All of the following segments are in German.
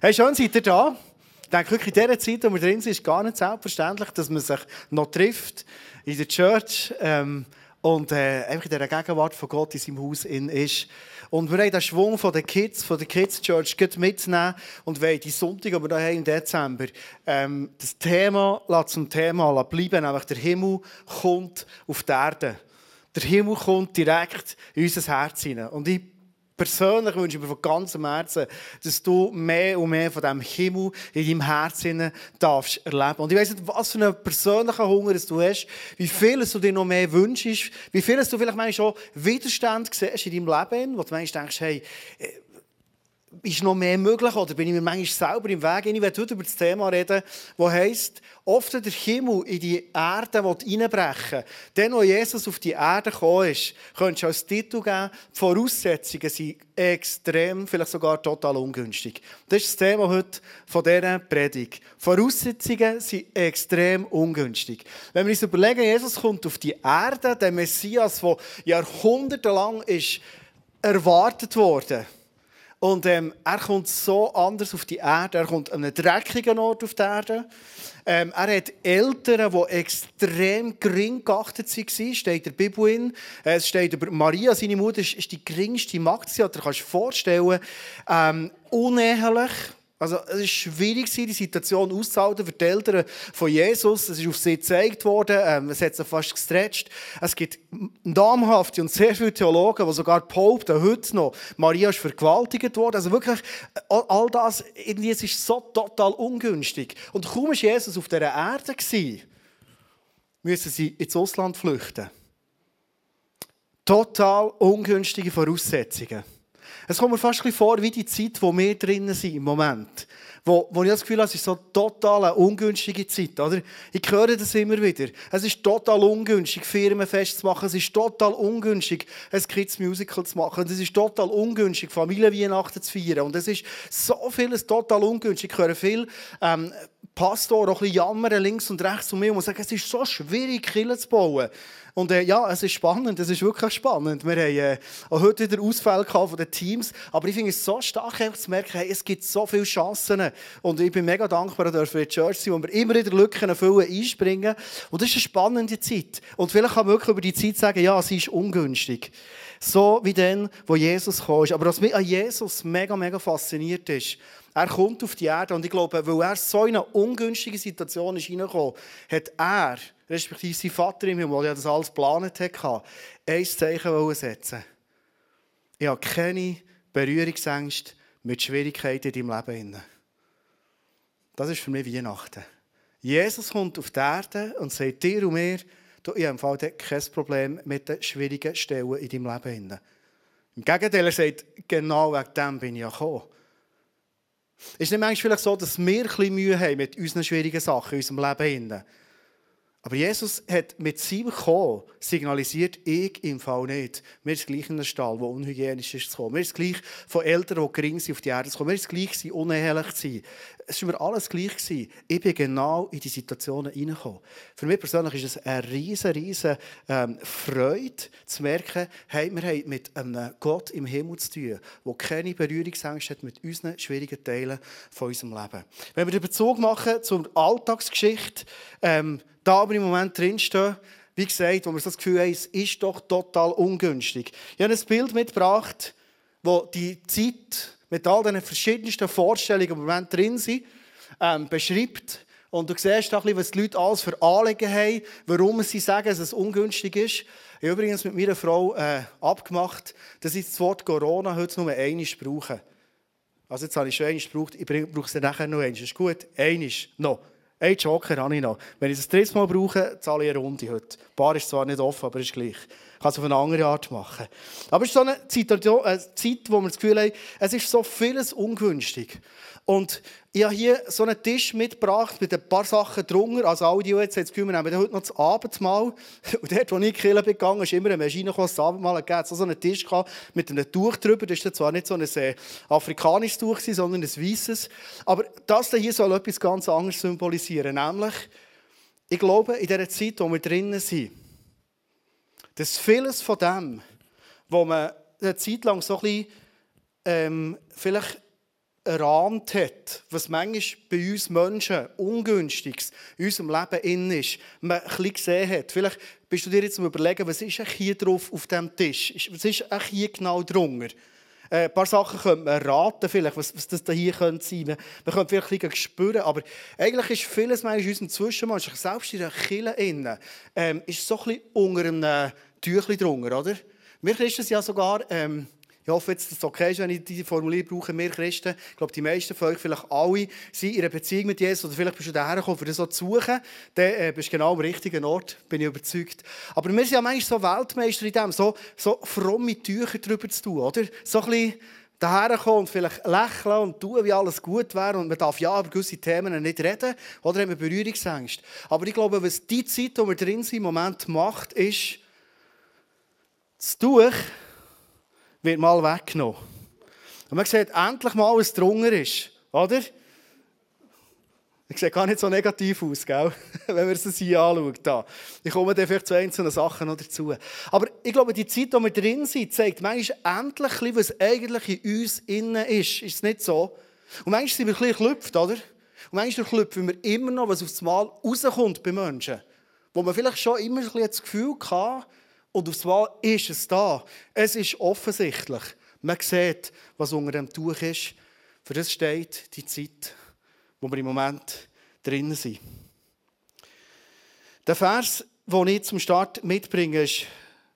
Hey, schön seid ihr da. Ich denke wirklich, in dieser Zeit, in der wir drin sind, ist gar nicht selbstverständlich, dass man sich noch trifft in der Church ähm, und äh, einfach in der Gegenwart von Gott in seinem Haus in ist. Und wir haben den Schwung von den Kids, von der Kids Church mitnehmen und wollen die Sonntag, aber da im Dezember, ähm, das Thema zum Thema bleiben, nämlich der Himmel kommt auf die Erde. Der Himmel kommt direkt in unser Herz hinein. Und ich persönlich wünsche ich mir von ganzem Herzen, dass du mehr und mehr von diesem Himmel in deinem Herzen darfst erleben. Und ich weiss nicht, was für einen persönlichen Hunger du hast, wie viel du dir noch mehr wünschst, wie viel du vielleicht manchmal schon Widerstand siehst in deinem Leben, wo du manchmal denkst, hey, ist noch mehr möglich oder bin ich mir manchmal selber im Weg? Ich werde heute über das Thema reden, das heisst, oft der Himmel in die Erde einbrechen Dann, als Jesus auf die Erde gekommen ist, könntest du als Titel geben, die Voraussetzungen sind extrem, vielleicht sogar total ungünstig. Das ist das Thema heute von dieser Predigt. Voraussetzungen sind extrem ungünstig. Wenn wir uns überlegen, Jesus kommt auf die Erde, der Messias, der jahrhundertelang ist erwartet wurde und ähm, er kommt so anders auf die Erde. Er kommt an einen dreckigen Ort auf die Erde. Ähm, er hat Eltern, die extrem gering geachtet waren, steht der Bibel. In. Äh, es steht über Maria, seine Mutter, ist die geringste Magd. Du kannst dir vorstellen, ähm, unehelich. Also, es war schwierig, die Situation auszuhalten für die Eltern von Jesus. Es ist auf sie gezeigt worden. Ähm, es hat sie fast gestretcht. Es gibt namhafte und sehr viele Theologen, die sogar behaupten, heute noch, Maria ist vergewaltigt worden. Also wirklich, all das, irgendwie, es ist so total ungünstig. Und kaum war Jesus auf dieser Erde, müssen sie ins Ausland flüchten. Total ungünstige Voraussetzungen. Es kommt mir fast ein bisschen vor wie die Zeit, wo wir drinnen sind im Moment. Wo, wo ich das Gefühl habe, es ist so total eine ungünstige Zeit. Oder? Ich höre das immer wieder. Es ist total ungünstig, Firmenfest zu machen. Es ist total ungünstig, ein Kids Musical zu machen. Es ist total ungünstig, Familienweihnachten zu feiern. Und es ist so vieles total ungünstig. Ich höre viel ähm, Pastor auch ein bisschen jammern links und rechts von mir und sagen, es ist so schwierig, Kirche zu bauen. Und äh, ja, es ist spannend, es ist wirklich spannend. Wir haben äh, auch heute wieder Ausfälle von den Teams, aber ich finde es so stark, zu merken, hey, es gibt so viele Chancen. Und ich bin mega dankbar für die Church sein, wo wir immer wieder Lücken füllen, einspringen. Und das ist eine spannende Zeit. Und vielleicht kann man wirklich über die Zeit sagen, ja, sie ist ungünstig. So wie dann, wo Jesus kam. Aber was mich an Jesus mega, mega fasziniert ist, er kommt auf die Erde und ich glaube, weil er so in eine ungünstige Situation ist reingekommen, hat er, respektive sein Vater im Himmel, der das alles geplant hat, ein Zeichen setzen Ich habe keine Berührungsängste mit Schwierigkeiten in deinem Leben. Das ist für mich Weihnachten. Jesus kommt auf die Erde und sagt dir und mir, du, ich habe kein Problem mit den schwierigen Stellen in deinem Leben. Im Gegenteil, er sagt, genau wegen dem bin ich gekommen. Ist nicht manchmal vielleicht so, dass wir ein bisschen Mühe haben mit unseren schwierigen Sachen in unserem Leben? Aber Jesus hat mit seinem Kommen signalisiert, ich im Fall nicht. Mir ist gleich in einem Stall, der unhygienisch ist zu kommen. Mir ist gleich von Eltern, die gering sind, auf die Erde zu kommen. Mir ist gleich sein, unehelich zu sein. Es war mir alles gleich. Gewesen. Ich bin genau in die Situationen hineingekommen. Für mich persönlich ist es eine riesige, riesige ähm, Freude zu merken, hey, wir haben mit einem Gott im Himmel zu tun, der keine Berührungsängste hat mit unseren schwierigen Teilen von unserem Leben. Wenn wir den Bezug machen zur Alltagsgeschichte, ähm, da aber im Moment drinstehen, wie gesagt, wo wir das Gefühl haben, es ist doch total ungünstig. Ich habe ein Bild mitgebracht, wo die Zeit mit all den verschiedensten Vorstellungen die im Moment drin sind, ähm, beschreibt. Und du siehst auch, was die Leute alles für Anliegen haben, warum sie sagen, dass es ungünstig ist. Ich habe übrigens mit meiner Frau äh, abgemacht, dass ich das Wort Corona heute nur einmal brauche. Also jetzt habe ich schon einmal gebraucht, ich brauche es nachher noch einmal. Ist gut? Einmal noch. Ein Joker habe ich noch. Wenn ich das dritte Mal brauche, zahle ich eine Runde heute. Die Bar ist zwar nicht offen, aber ist gleich. Kann es auf eine andere Art machen. Aber es ist so eine Zeit, wo wir das Gefühl haben, es ist so vieles ungünstig. Und ich habe hier so einen Tisch mitgebracht mit ein paar Sachen drunter. Also alle, die jetzt das Gefühl wir haben heute noch das Abendmahl. Und dort, wo ich in die Kirche gegangen ist immer eine Maschine das Abendmahl gegeben. So einen Tisch mit einem Tuch drüber. Das war zwar nicht so ein äh, afrikanisches Tuch, sondern ein weißes. Aber das hier soll etwas ganz anderes symbolisieren. Nämlich, ich glaube, in dieser Zeit, wo wir drinnen sind, dass vieles von dem, wo man eine Zeit lang so ein bisschen, ähm, vielleicht erahnt hat, was manchmal bei uns Menschen Ungünstiges in unserem Leben in ist, man ein bisschen gesehen hat. Vielleicht bist du dir jetzt am überlegen, was ist hier drauf auf dem Tisch? Was ist hier genau drunter? Äh, ein paar Sachen könnte man erraten, vielleicht, was, was das hier könnte sein könnte. Man könnte vielleicht ein bisschen spüren, aber eigentlich ist vieles in unserem Zwischenmensch, selbst in der innen, ähm, ist so ein bisschen unter einem Tüchlein drunter, oder? Wir Christen sind ja sogar... Ähm, ich hoffe, dass es okay ist, wenn ich diese Formulierung brauche. Wir Christen, ich glaube, die meisten von euch, vielleicht alle, sind in einer Beziehung mit Jesus oder vielleicht bist du daher gekommen, um das so zu suchen. Dann äh, bist du genau am richtigen Ort, bin ich überzeugt. Aber wir sind ja manchmal so Weltmeister in dem, so, so fromme Tücher drüber zu tun, oder? So ein bisschen daherkommen und vielleicht lächeln und tun, wie alles gut wäre. Und man darf ja über gewisse Themen nicht reden. Oder haben wir Berührungsängste. Aber ich glaube, was die Zeit, die wir drin sind, im Moment macht, ist, das Tuch wird mal weggenommen. Und man sieht endlich mal, was drunter ist. Oder? Ich sehe gar nicht so negativ aus, gell? wenn man es hier anschaut. Da. Ich komme dann vielleicht zu einzelnen Sachen noch dazu. Aber ich glaube, die Zeit, in der wir drin sind, zeigt manchmal endlich, was eigentlich in uns innen ist. Ist es nicht so? Und manchmal sind wir ein bisschen geklüpft, oder? Und manchmal klüpfen wir immer noch, was aufs Mal rauskommt bei Menschen. Wo man vielleicht schon immer ein bisschen das Gefühl hatte, und aufs Mal ist es da. Es ist offensichtlich. Man sieht, was unter dem Tuch ist. Für das steht die Zeit, wo wir im Moment drinnen sind. Der Vers, den ich zum Start mitbringe, ist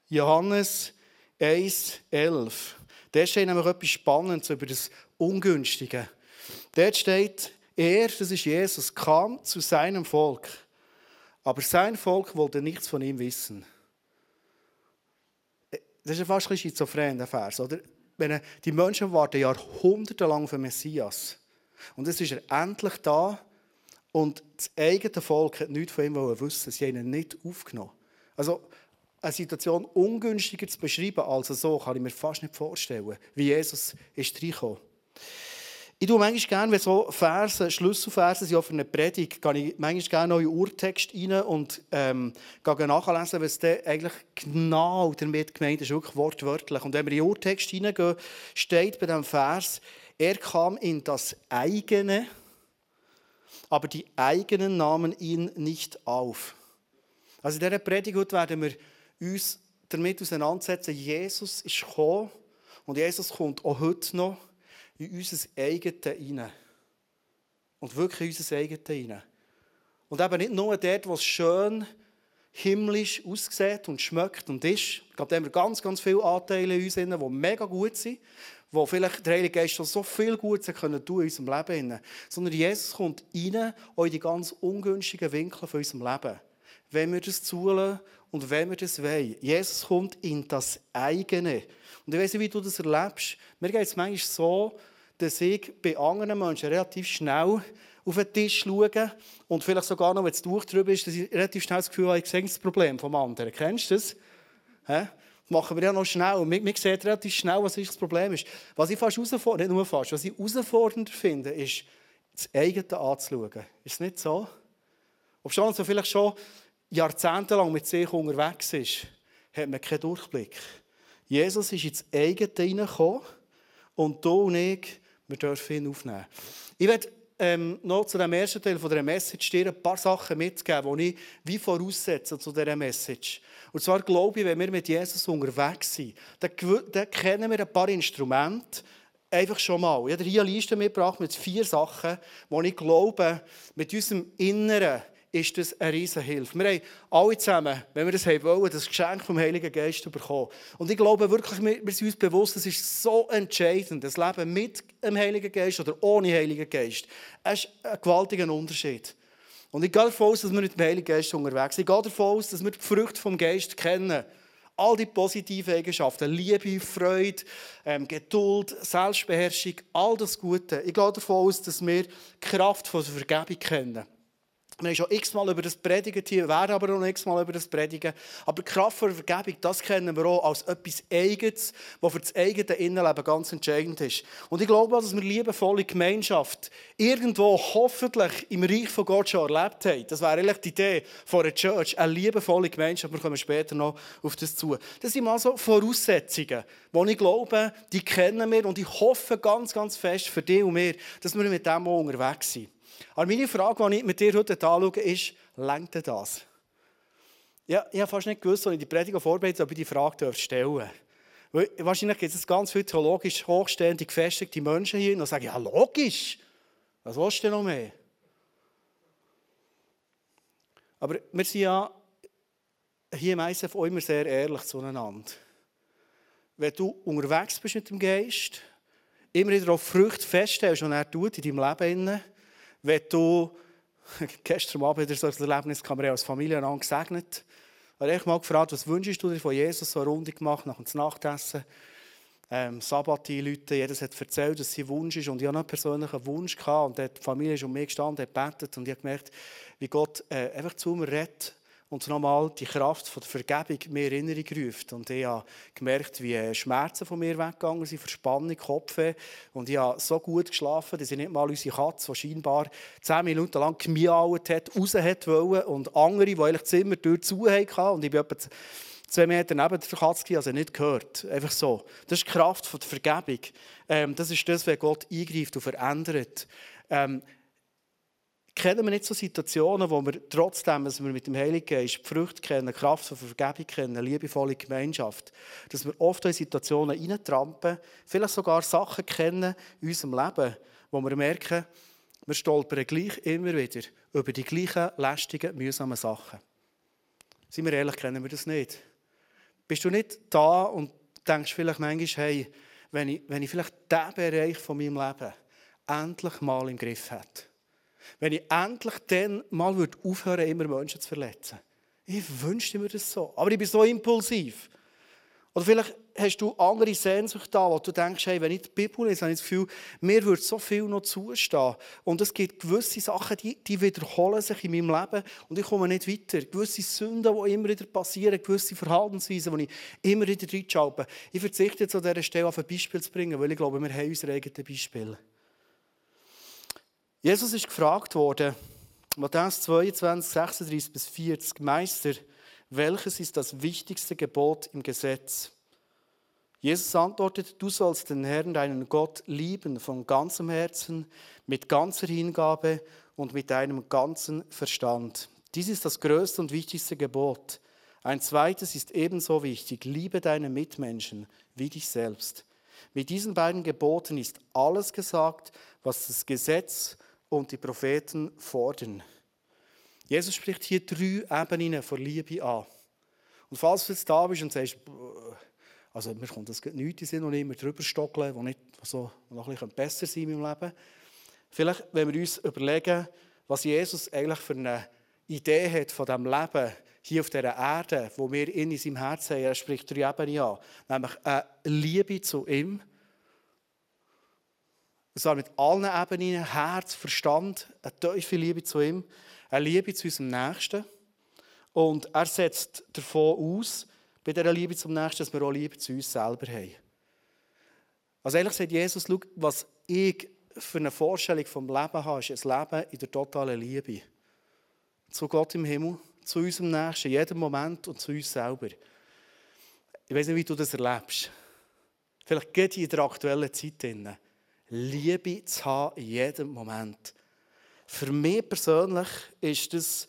Johannes 1, 11. Da steht nämlich etwas Spannendes über das Ungünstige. Dort steht, er, das ist Jesus, kam zu seinem Volk. Aber sein Volk wollte nichts von ihm wissen. Das ist fast ein schizophren, der Vers. Oder? die Menschen warten jahrhundertelang für Messias. Und jetzt ist er endlich da und das eigene Volk hat nichts von ihm wissen. Sie haben ihn nicht aufgenommen. Also, eine Situation ungünstiger zu beschreiben als so, kann ich mir fast nicht vorstellen, wie Jesus ist reingekommen. Ich tue manchmal gerne, wenn so Verse, Schlüsselverse sind für eine Predigt, gehe ich manchmal gerne in Urtext rein und ähm, gehe nachlesen, was da eigentlich genau damit gemeint ist, wirklich wortwörtlich. Und wenn wir in den Urtext hineingehen, steht bei diesem Vers, er kam in das eigene, aber die eigenen nahmen ihn nicht auf. Also in dieser Predigt werden wir uns damit auseinandersetzen, Jesus ist gekommen und Jesus kommt auch heute noch in unser eigenes hinein. Und wirklich in unser eigenes hinein. Und eben nicht nur dort, wo es schön himmlisch aussieht und schmeckt und ist. Ich glaube, da haben wir ganz, ganz viele Anteile in uns, die mega gut sind, wo vielleicht der Heilige Geist schon so viel Gutes können tun in unserem Leben. Sondern Jesus kommt rein, in die ganz ungünstigen Winkel von unserem Leben. Wenn wir das zulassen und wenn wir das wollen. Jesus kommt in das eigene. Und ich weiß nicht, wie du das erlebst. Mir geht es manchmal so, dass ich bei anderen Menschen relativ schnell auf den Tisch schaue und vielleicht sogar noch, wenn das Tuch ist, dass ich relativ schnell das Gefühl habe, ich sehe das Problem vom anderen. Kennst du das? Das machen wir ja noch schnell. Und man, sieht relativ schnell, was das Problem ist. Was ich fast herausfordernd, nicht nur fast, was ich herausfordernder finde, ist, das eigene anzuschauen. Ist es nicht so? Ob schon so vielleicht schon jahrzehntelang mit sich unterwegs ist, hat man keinen Durchblick. Jesus ist ins eigene hineingekommen und du und ich wir dürfen ihn aufnehmen. Ich werde ähm, noch zu dem ersten Teil dieser Message dir ein paar Sachen mitgeben, die ich wie voraussetze zu dieser Message. Und zwar glaube ich, wenn wir mit Jesus unterwegs sind, dann kennen wir ein paar Instrumente, einfach schon mal. Ich habe hier eine Liste mitgebracht mit vier Sachen, die ich glaube, mit unserem Inneren ist das eine riesige Hilfe. Wir haben alle zusammen, wenn wir das haben wollen, das Geschenk vom Heiligen Geist bekommen. Und ich glaube wirklich, wir sind uns bewusst, es ist so entscheidend, das Leben mit dem Heiligen Geist oder ohne Heiligen Geist. Es ist ein gewaltiger Unterschied. Und ich gehe davon aus, dass wir mit dem Heiligen Geist unterwegs sind. Ich gehe davon aus, dass wir die Früchte vom Geist kennen. All die positiven Eigenschaften, Liebe, Freude, ähm, Geduld, Selbstbeherrschung, all das Gute. Ich gehe davon aus, dass wir die Kraft von der Vergebung kennen. Wir haben schon x-mal über das predigen hier, werden aber noch x-mal über das predigen. Aber die Kraft der Vergebung, das kennen wir auch als etwas Eigenes, was für das eigene Innenleben ganz entscheidend ist. Und ich glaube auch, dass wir liebevolle Gemeinschaft irgendwo hoffentlich im Reich von Gott schon erlebt haben. Das wäre eigentlich die Idee von einer Church, eine liebevolle Gemeinschaft. Wir kommen später noch auf das zu. Das sind mal so Voraussetzungen, die ich glaube, die kennen wir und ich hoffe ganz, ganz fest für dich und mir, dass wir mit dem auch unterwegs sind. Aber meine Frage, die ich mit dir heute anschaue, ist, lenkt das? Ja, ich habe fast nicht gewusst, als ich die Predigt vorbereitet ob ich die Frage stellen darf. Weil wahrscheinlich gibt es ganz viele theologisch hochstehende, gefestigte Menschen hier, die sagen, ja logisch, was willst du noch mehr? Aber wir sind ja hier meistens auch immer sehr ehrlich zueinander. Wenn du unterwegs bist mit dem Geist, immer wieder auf Früchte feststellst, und er tut in deinem Leben, wenn du, gestern Abend wieder so ein Erlebnis, kann man als Familie einander gesegnet. Ich habe mal gefragt, was wünschst du dir von Jesus? So eine Runde gemacht nach dem Nachtessen. Ähm, Sabbat einläuten. Jeder hat erzählt, was sein Wunsch ist. Und ich hatte einen persönlichen Wunsch. Gehabt. Und die Familie ist um mich gestanden, hat gebetet. Und ich habe gemerkt, wie Gott äh, einfach zu mir redet und nochmal die Kraft von der Vergebung mir in Erinnerung ruft. Und ich habe gemerkt, wie äh, Schmerzen von mir weggegangen sind, Verspannung, Kopfweh. Und ich habe so gut geschlafen, dass ich nicht mal unsere Katze, die scheinbar zehn Minuten lang gemiaut hat, raus hat wollen. Und andere, die eigentlich das Zimmer durch zu hatten. Und ich bin etwa zwei Meter neben der Katze, also nicht gehört. Einfach so. Das ist die Kraft von der Vergebung. Ähm, das ist das, wenn Gott eingreift und verändert. Ähm, kennen wir nicht so Situationen, wo wir trotzdem, dass wir mit dem Heiligen Geist die Früchte kennen, Kraft von Vergebung kennen, liebevolle Gemeinschaft, dass wir oft in Situationen hineintrampen, vielleicht sogar Sachen kennen in unserem Leben, wo wir merken, wir stolpern gleich immer wieder über die gleichen lästigen, mühsamen Sachen. Seien wir ehrlich, kennen wir das nicht. Bist du nicht da und denkst vielleicht manchmal, hey, wenn ich, wenn ich vielleicht diesen Bereich von meinem Leben endlich mal im Griff hätte, wenn ich endlich dann mal aufhören würde, immer Menschen zu verletzen. Ich wünschte mir das so. Aber ich bin so impulsiv. Oder vielleicht hast du andere Sehnsucht da, wo du denkst, hey, wenn ich die Bibel lese, habe ich das Gefühl, mir würde so viel noch zustehen. Und es gibt gewisse Sachen, die, die wiederholen sich in meinem Leben und ich komme nicht weiter. Gewisse Sünden, die immer wieder passieren, gewisse Verhaltensweisen, die ich immer wieder reinschaue. Ich verzichte jetzt an dieser Stelle auf ein Beispiel zu bringen, weil ich glaube, wir haben unsere eigenen Beispiele. Jesus ist gefragt worden, Matthäus 22, 36 bis 40, Meister, welches ist das wichtigste Gebot im Gesetz? Jesus antwortet, du sollst den Herrn, deinen Gott, lieben von ganzem Herzen, mit ganzer Hingabe und mit deinem ganzen Verstand. Dies ist das größte und wichtigste Gebot. Ein zweites ist ebenso wichtig, liebe deine Mitmenschen wie dich selbst. Mit diesen beiden Geboten ist alles gesagt, was das Gesetz und die Propheten fordern. Jesus spricht hier drei Ebenen von Liebe an. Und falls du jetzt da bist und sagst, also mir kommt das nichts in Sinn und immer drüber stockeln, wo nicht so, noch ein bisschen besser sein in meinem Leben. Vielleicht, wenn wir uns überlegen, was Jesus eigentlich für eine Idee hat von diesem Leben hier auf dieser Erde, wo wir in seinem Herzen haben, er spricht drei Ebenen an. Nämlich eine Liebe zu ihm, und zwar mit allen Ebenen, Herz, Verstand, eine tiefe Liebe zu ihm, eine Liebe zu unserem Nächsten. Und er setzt davon aus, bei dieser Liebe zum Nächsten, dass wir auch Liebe zu uns selber haben. Also ehrlich sagt Jesus, schau, was ich für eine Vorstellung vom Leben habe, ist ein Leben in der totalen Liebe. Zu Gott im Himmel, zu unserem Nächsten, jedem Moment und zu uns selber. Ich weiß nicht, wie du das erlebst. Vielleicht geht in der aktuellen Zeit. Drin. Liebe zu haben in jedem Moment. Für mich persönlich ist das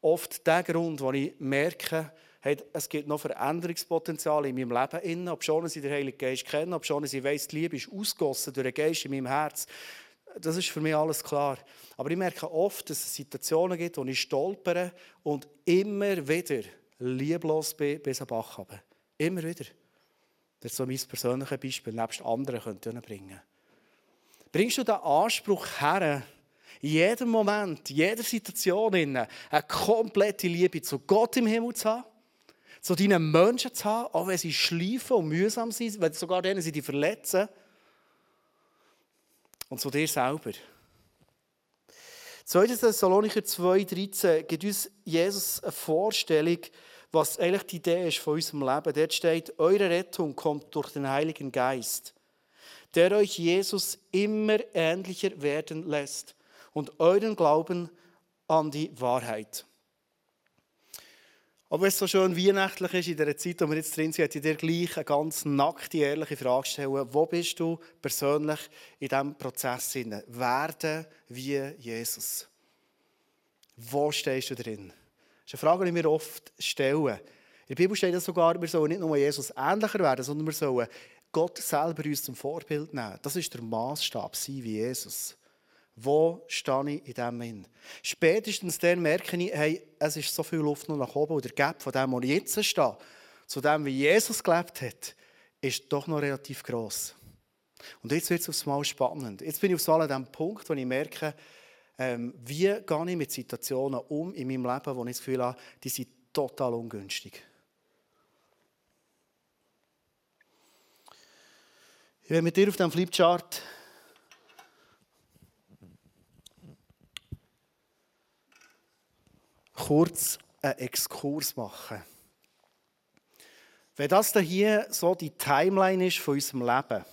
oft der Grund, wo ich merke, hey, es gibt noch Veränderungspotenzial in meinem Leben. Ob schon ich den Heiligen Geist kenne, ob schon ich weiss, die Liebe ist ausgossen durch den Geist in meinem Herz. Das ist für mich alles klar. Aber ich merke oft, dass es Situationen gibt, wo ich stolpere und immer wieder lieblos bin bis am Bach habe. Immer wieder. Das ist so mein persönliches Beispiel, nebst anderen könnte ich bringen. Bringst du den Anspruch her, in jedem Moment, in jeder Situation eine komplette Liebe zu Gott im Himmel zu haben, zu deinen Menschen zu haben, auch wenn sie schleifen und mühsam sind, wenn sogar denen sie dich verletzen, und zu dir selber. 2. Thessalonicher 2,13 gibt uns Jesus eine Vorstellung, was eigentlich die Idee ist von unserem Leben. Dort steht, eure Rettung kommt durch den Heiligen Geist, der euch Jesus immer ähnlicher werden lässt und euren Glauben an die Wahrheit. Aber es so schön weihnachtlich ist in der Zeit, wo wir jetzt drin sind, hätte ich dir gleich eine ganz nackte, ehrliche Frage stellen. Wo bist du persönlich in diesem Prozess? Werden wie Jesus. Wo stehst du drin? Das ist eine Frage, die wir oft stellen. In der Bibel steht es sogar, wir sollen nicht nur Jesus ähnlicher werden, sondern wir sollen Gott selber uns zum Vorbild nehmen. Das ist der Maßstab, sein wie Jesus. Wo stehe ich in dem hin? Spätestens dann merke ich, hey, es ist so viel Luft noch nach oben und der Gap von dem, wo ich jetzt stehe, zu dem, wie Jesus gelebt hat, ist doch noch relativ gross. Und jetzt wird es aufs Mal spannend. Jetzt bin ich aufs Mal an dem Punkt, wo ich merke, ähm, wie gehe ich mit Situationen um in meinem Leben, wo ich das Gefühl habe, die sind total ungünstig. Ich werde mit dir auf dem Flipchart kurz einen Exkurs machen. Wenn das hier so die Timeline ist von unserem Leben,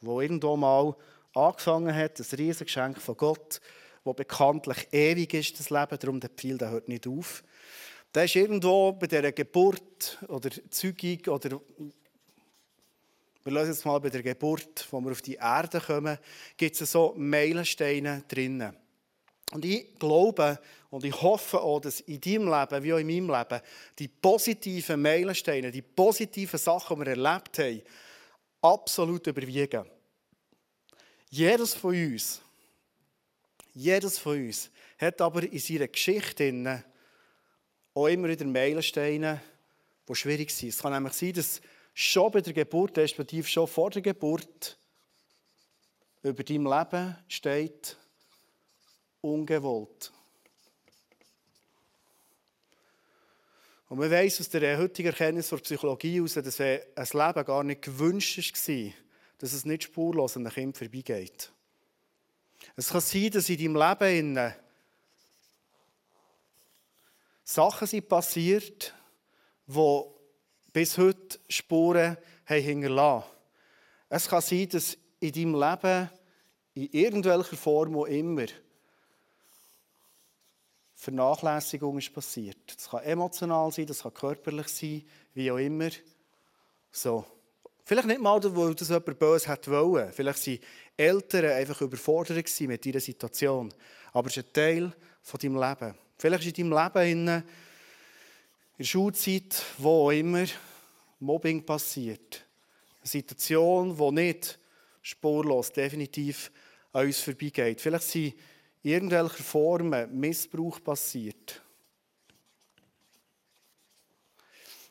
wo irgendwo mal angefangen hat, ein Riesengeschenk von Gott, wo bekanntlich ewig ist, das Leben, darum der Pfeil, der hört nicht auf. Da ist irgendwo bei dieser Geburt oder Zeugung oder wir lösen jetzt mal bei der Geburt, wo wir auf die Erde kommen, gibt es so Meilensteine drinnen. Und ich glaube und ich hoffe auch, dass in deinem Leben, wie auch in meinem Leben, die positiven Meilensteine, die positiven Sachen, die wir erlebt haben, absolut überwiegen. Jedes von uns, jedes von uns hat aber in seiner Geschichte auch immer wieder Meilensteine, die schwierig sind. Es kann nämlich sein, dass schon bei der Geburt, respektive schon vor der Geburt, über dein Leben steht, ungewollt. Und man weiß aus der heutigen Erkenntnis der Psychologie heraus, dass ein Leben gar nicht gewünscht war, dass es nicht spurlos an einem Kind vorbeigeht. Es kann sein, dass in deinem Leben Sachen sind passiert, die bis heute Spuren haben hinterlassen. Es kann sein, dass in deinem Leben in irgendwelcher Form auch immer Vernachlässigung ist passiert. Das kann emotional sein, das kann körperlich sein, wie auch immer. So. Vielleicht nicht mal, weil das jemand böse hat wollen. Vielleicht waren Eltern einfach überfordert mit dieser Situation. Aber es ist ein Teil von deinem Leben. Vielleicht ist in deinem Leben in der Schulzeit, wo immer, Mobbing passiert. Eine Situation, die nicht spurlos definitiv an uns vorbeigeht. Vielleicht sind in irgendwelcher Form Missbrauch passiert.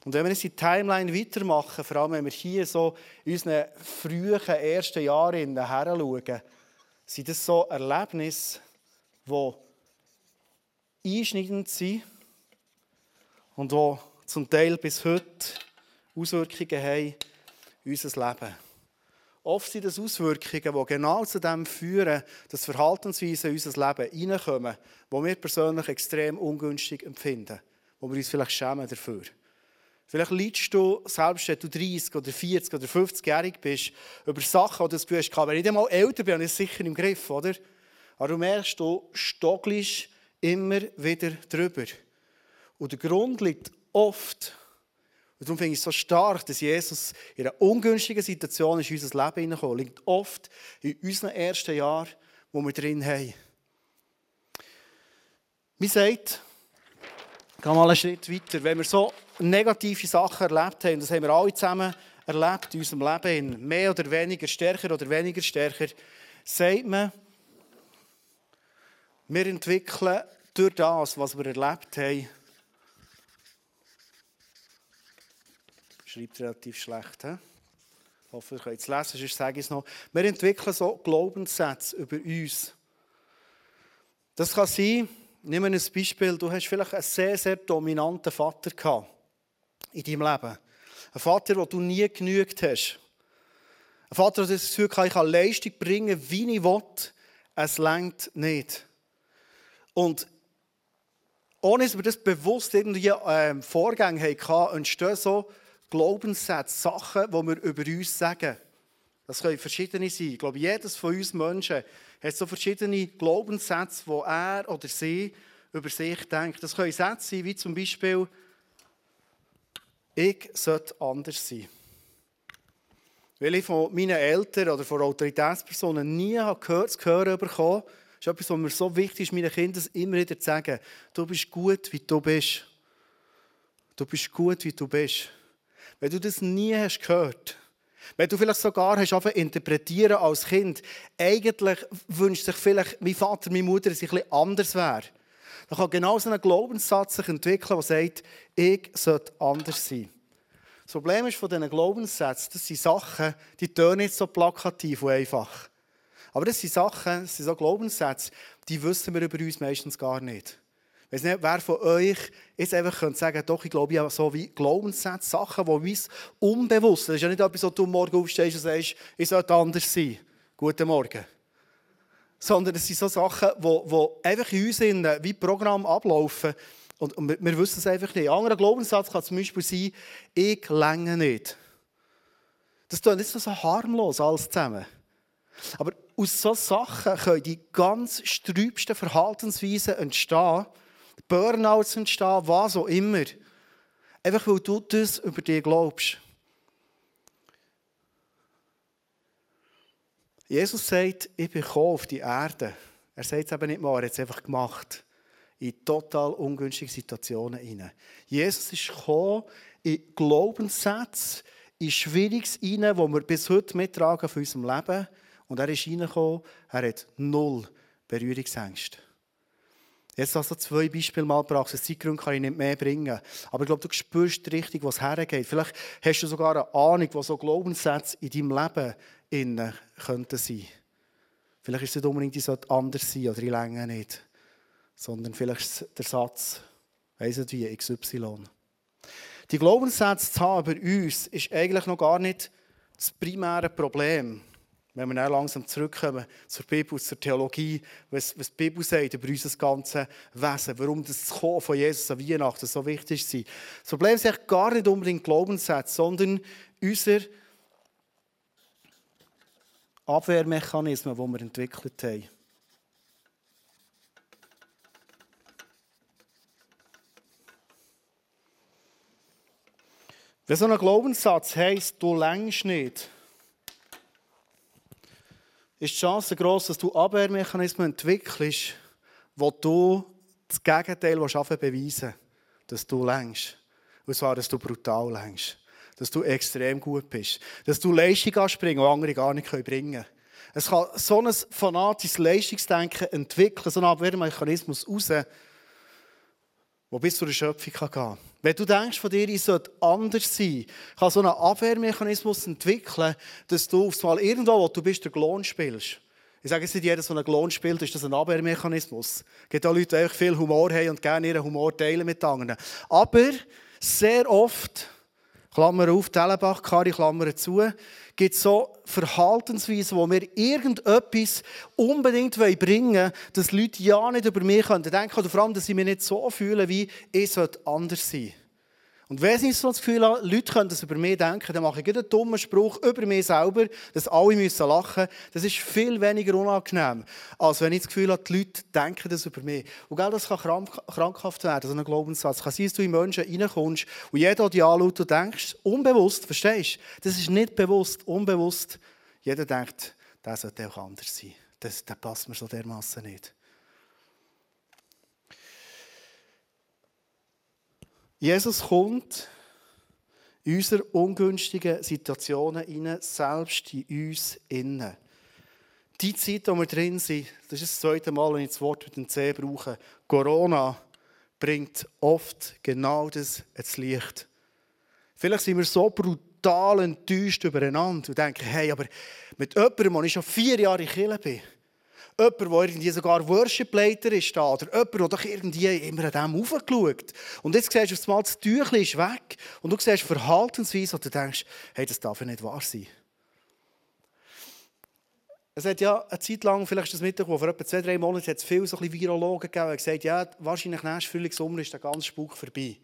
Und wenn wir jetzt die Timeline weitermachen, vor allem wenn wir hier so in unseren frühen ersten Jahren heranschauen, sind das so Erlebnisse, die einschneidend sind und die zum Teil bis heute Auswirkungen haben in unser Leben. Oft sind das Auswirkungen, die genau zu dem führen, dass Verhaltensweisen in unser Leben hineinkommen, die wir persönlich extrem ungünstig empfinden, wo wir uns vielleicht schämen dafür. Vielleicht leidest du, selbst wenn du 30 oder 40 oder 50-jährig bist, über Sachen, die du hast, wenn ich einmal älter bin, habe ich es sicher im Griff, oder? Aber du merkst, du stockelst immer wieder drüber. Und der Grund liegt oft und darum finde ich es so stark, dass Jesus in einer ungünstigen Situation in unser Leben hineinkommt. Liegt oft in unseren ersten Jahren, wo wir drin haben. Mir sagt, gehen mal einen Schritt weiter, wenn wir so negative Sachen erlebt haben, das haben wir alle zusammen erlebt in unserem Leben, mehr oder weniger stärker oder weniger stärker, sagt man, wir entwickeln durch das, was wir erlebt haben, Schreibt relativ schlecht. He? Ich hoffe, ihr könnt es lesen, sonst sage ich es noch. Wir entwickeln so Glaubenssätze über uns. Das kann sein, nehmen wir ein Beispiel, du hast vielleicht einen sehr, sehr dominanten Vater gehabt in deinem Leben. Ein Vater, den du nie genügt hast. Ein Vater, der das Gefühl hat, ich kann Leistung bringen, wie ich will. Es längt nicht. Und ohne dass wir das bewusst irgendwie ähm, Vorgänge hatten, entstehen so Glaubenssätze, Sachen, die wir über uns sagen. Das können verschiedene sein. Ich glaube, jedes von uns Menschen hat so verschiedene Glaubenssätze, die er oder sie über sich denkt. Das können Sätze sein, wie zum Beispiel, ich sollte anders sein. Weil ich von meinen Eltern oder von Autoritätspersonen nie gehört, zu hören bekommen das ist etwas, was mir so wichtig ist, meinen Kindern immer wieder zu sagen. Du bist gut, wie du bist. Du bist gut, wie du bist. Wenn du das nie hast gehört, wenn du vielleicht sogar hast interpretieren als Kind, eigentlich wünscht sich vielleicht mein Vater, meine Mutter, dass ich etwas anders wäre. Dann kann genau so ein Glaubenssatz sich entwickeln, der sagt, ich sollte anders sein. Das Problem ist von diesen Glaubenssätzen, das sind Sachen, die tönen nicht so plakativ und einfach. Aber das sind Sachen, das sind so Glaubenssätze, die wissen wir über uns meistens gar nicht. Weiß nicht, wer von euch jetzt einfach könnte sagen, doch, ich glaube, ich habe so wie Glaubenssätze, Sachen, die uns unbewusst, das ist ja nicht etwas, wo du morgen aufstehst und sagst, ich sollte anders sein. Guten Morgen. Sondern es sind so Sachen, die, einfach in uns wie Programm ablaufen. Und, wir, wissen es einfach nicht. Ein anderer Glaubenssatz kann zum Beispiel sein, ich länge nicht. Das ist nicht so harmlos alles zusammen. Aber aus solchen Sachen können die ganz strübsten Verhaltensweisen entstehen, Burnouts entstehen, was auch immer. Einfach weil du das über dich glaubst. Jesus sagt, ich bin auf die Erde. Er sagt es eben nicht mal, er hat es einfach gemacht. In total ungünstige Situationen hinein. Jesus ist gekommen in Glaubenssätze, in Schwieriges hinein, die wir bis heute mittragen für unserem Leben. Und er ist reingekommen, er hat null Berührungsängste. Jetzt also zwei Beispiele mal gebracht. Aus Zeitgründen kann ich nicht mehr bringen. Aber ich glaube, du spürst richtig, was hergeht. Vielleicht hast du sogar eine Ahnung, was so Glaubenssätze in deinem Leben innen könnten sein. Vielleicht ist es nicht unbedingt, die anders sein oder die Länge nicht. Sondern vielleicht der Satz, weiss nicht wie, XY. Die Glaubenssätze zu haben über uns ist eigentlich noch gar nicht das primäre Problem. Wenn wir langsam zurückkommen zur Bibel, zur Theologie, was, was Bibel sagt über unser ganzes Wesen, warum das Kommen von Jesus an Weihnachten so wichtig ist. Das Problem ist gar nicht unbedingt Glaubenssätze, sondern unser Abwehrmechanismen, die wir entwickelt haben. Wenn so ein Glaubenssatz heisst, du längst nicht, ist die Chance groß, dass du Abwehrmechanismen entwickelst, wo du das Gegenteil beweisen dass du längst. Und zwar, dass du brutal längst. Dass du extrem gut bist. Dass du Leistung anspringen, die andere gar nicht bringen können. Es kann so ein fanatisches Leistungsdenken entwickeln, so einen Abwehrmechanismus raus, der bis zur Schöpfung gehen kann. Wenn du denkst, von dir, ich sollte anders sein, kann so einen Abwehrmechanismus entwickeln, dass du aufs Mal irgendwo, wo du bist, den Klon spielst. Ich sage jetzt nicht, jeder, der einen Klon spielt, ist das ein Abwehrmechanismus. Es gibt auch Leute, die viel Humor haben und gerne ihren Humor teilen mit anderen. Aber sehr oft, Klammer auf, Telebach, Kari, Klammer zu, gibt es so Verhaltensweisen, wo wir irgendetwas unbedingt bringen wollen, dass Leute ja nicht über mich denken können. Oder vor allem, dass sie mich nicht so fühlen, wie ich sollte anders sein und wenn ich so das Gefühl habe, Leute können das über mich denken, dann mache ich einen dummen Spruch über mich selber, dass alle müssen lachen Das ist viel weniger unangenehm, als wenn ich das Gefühl habe, die Leute denken das über mich. Und gell, das kann krankhaft werden, so ein Glaubenssatz. Es kann sein, dass du in Menschen reinkommst und jeder dich anschaut und denkst, unbewusst, verstehst du? Das ist nicht bewusst, unbewusst. Jeder denkt, der sollte auch anders sein. Das, das passt mir so dermaßen nicht. Jesus kommt in unsere ungünstigen Situationen hinein, selbst in uns innen. Die Zeit, in der wir drin sind, das ist das zweite Mal, wenn ich das Wort mit dem C brauche. Corona bringt oft genau das ins Licht. Vielleicht sind wir so brutal enttäuscht übereinander und denken, hey, aber mit jemandem, wo ich schon vier Jahre in Kirche bin, Jemand, der irgendwie sogar Worship-Leiter ist da, oder jemand, der doch irgendwie immer an dem aufgeschaut Und jetzt siehst du auf einmal, das Tüchlein ist weg und du siehst Verhaltensweise und du denkst, hey, das darf ja nicht wahr sein. Es hat ja eine Zeit lang, vielleicht ist das mitbekommen, vor etwa zwei, drei Monaten hat es viele so Virologen gegeben, die gesagt ja, wahrscheinlich nächstes Frühling, Sommer ist der ganze Spuk vorbei.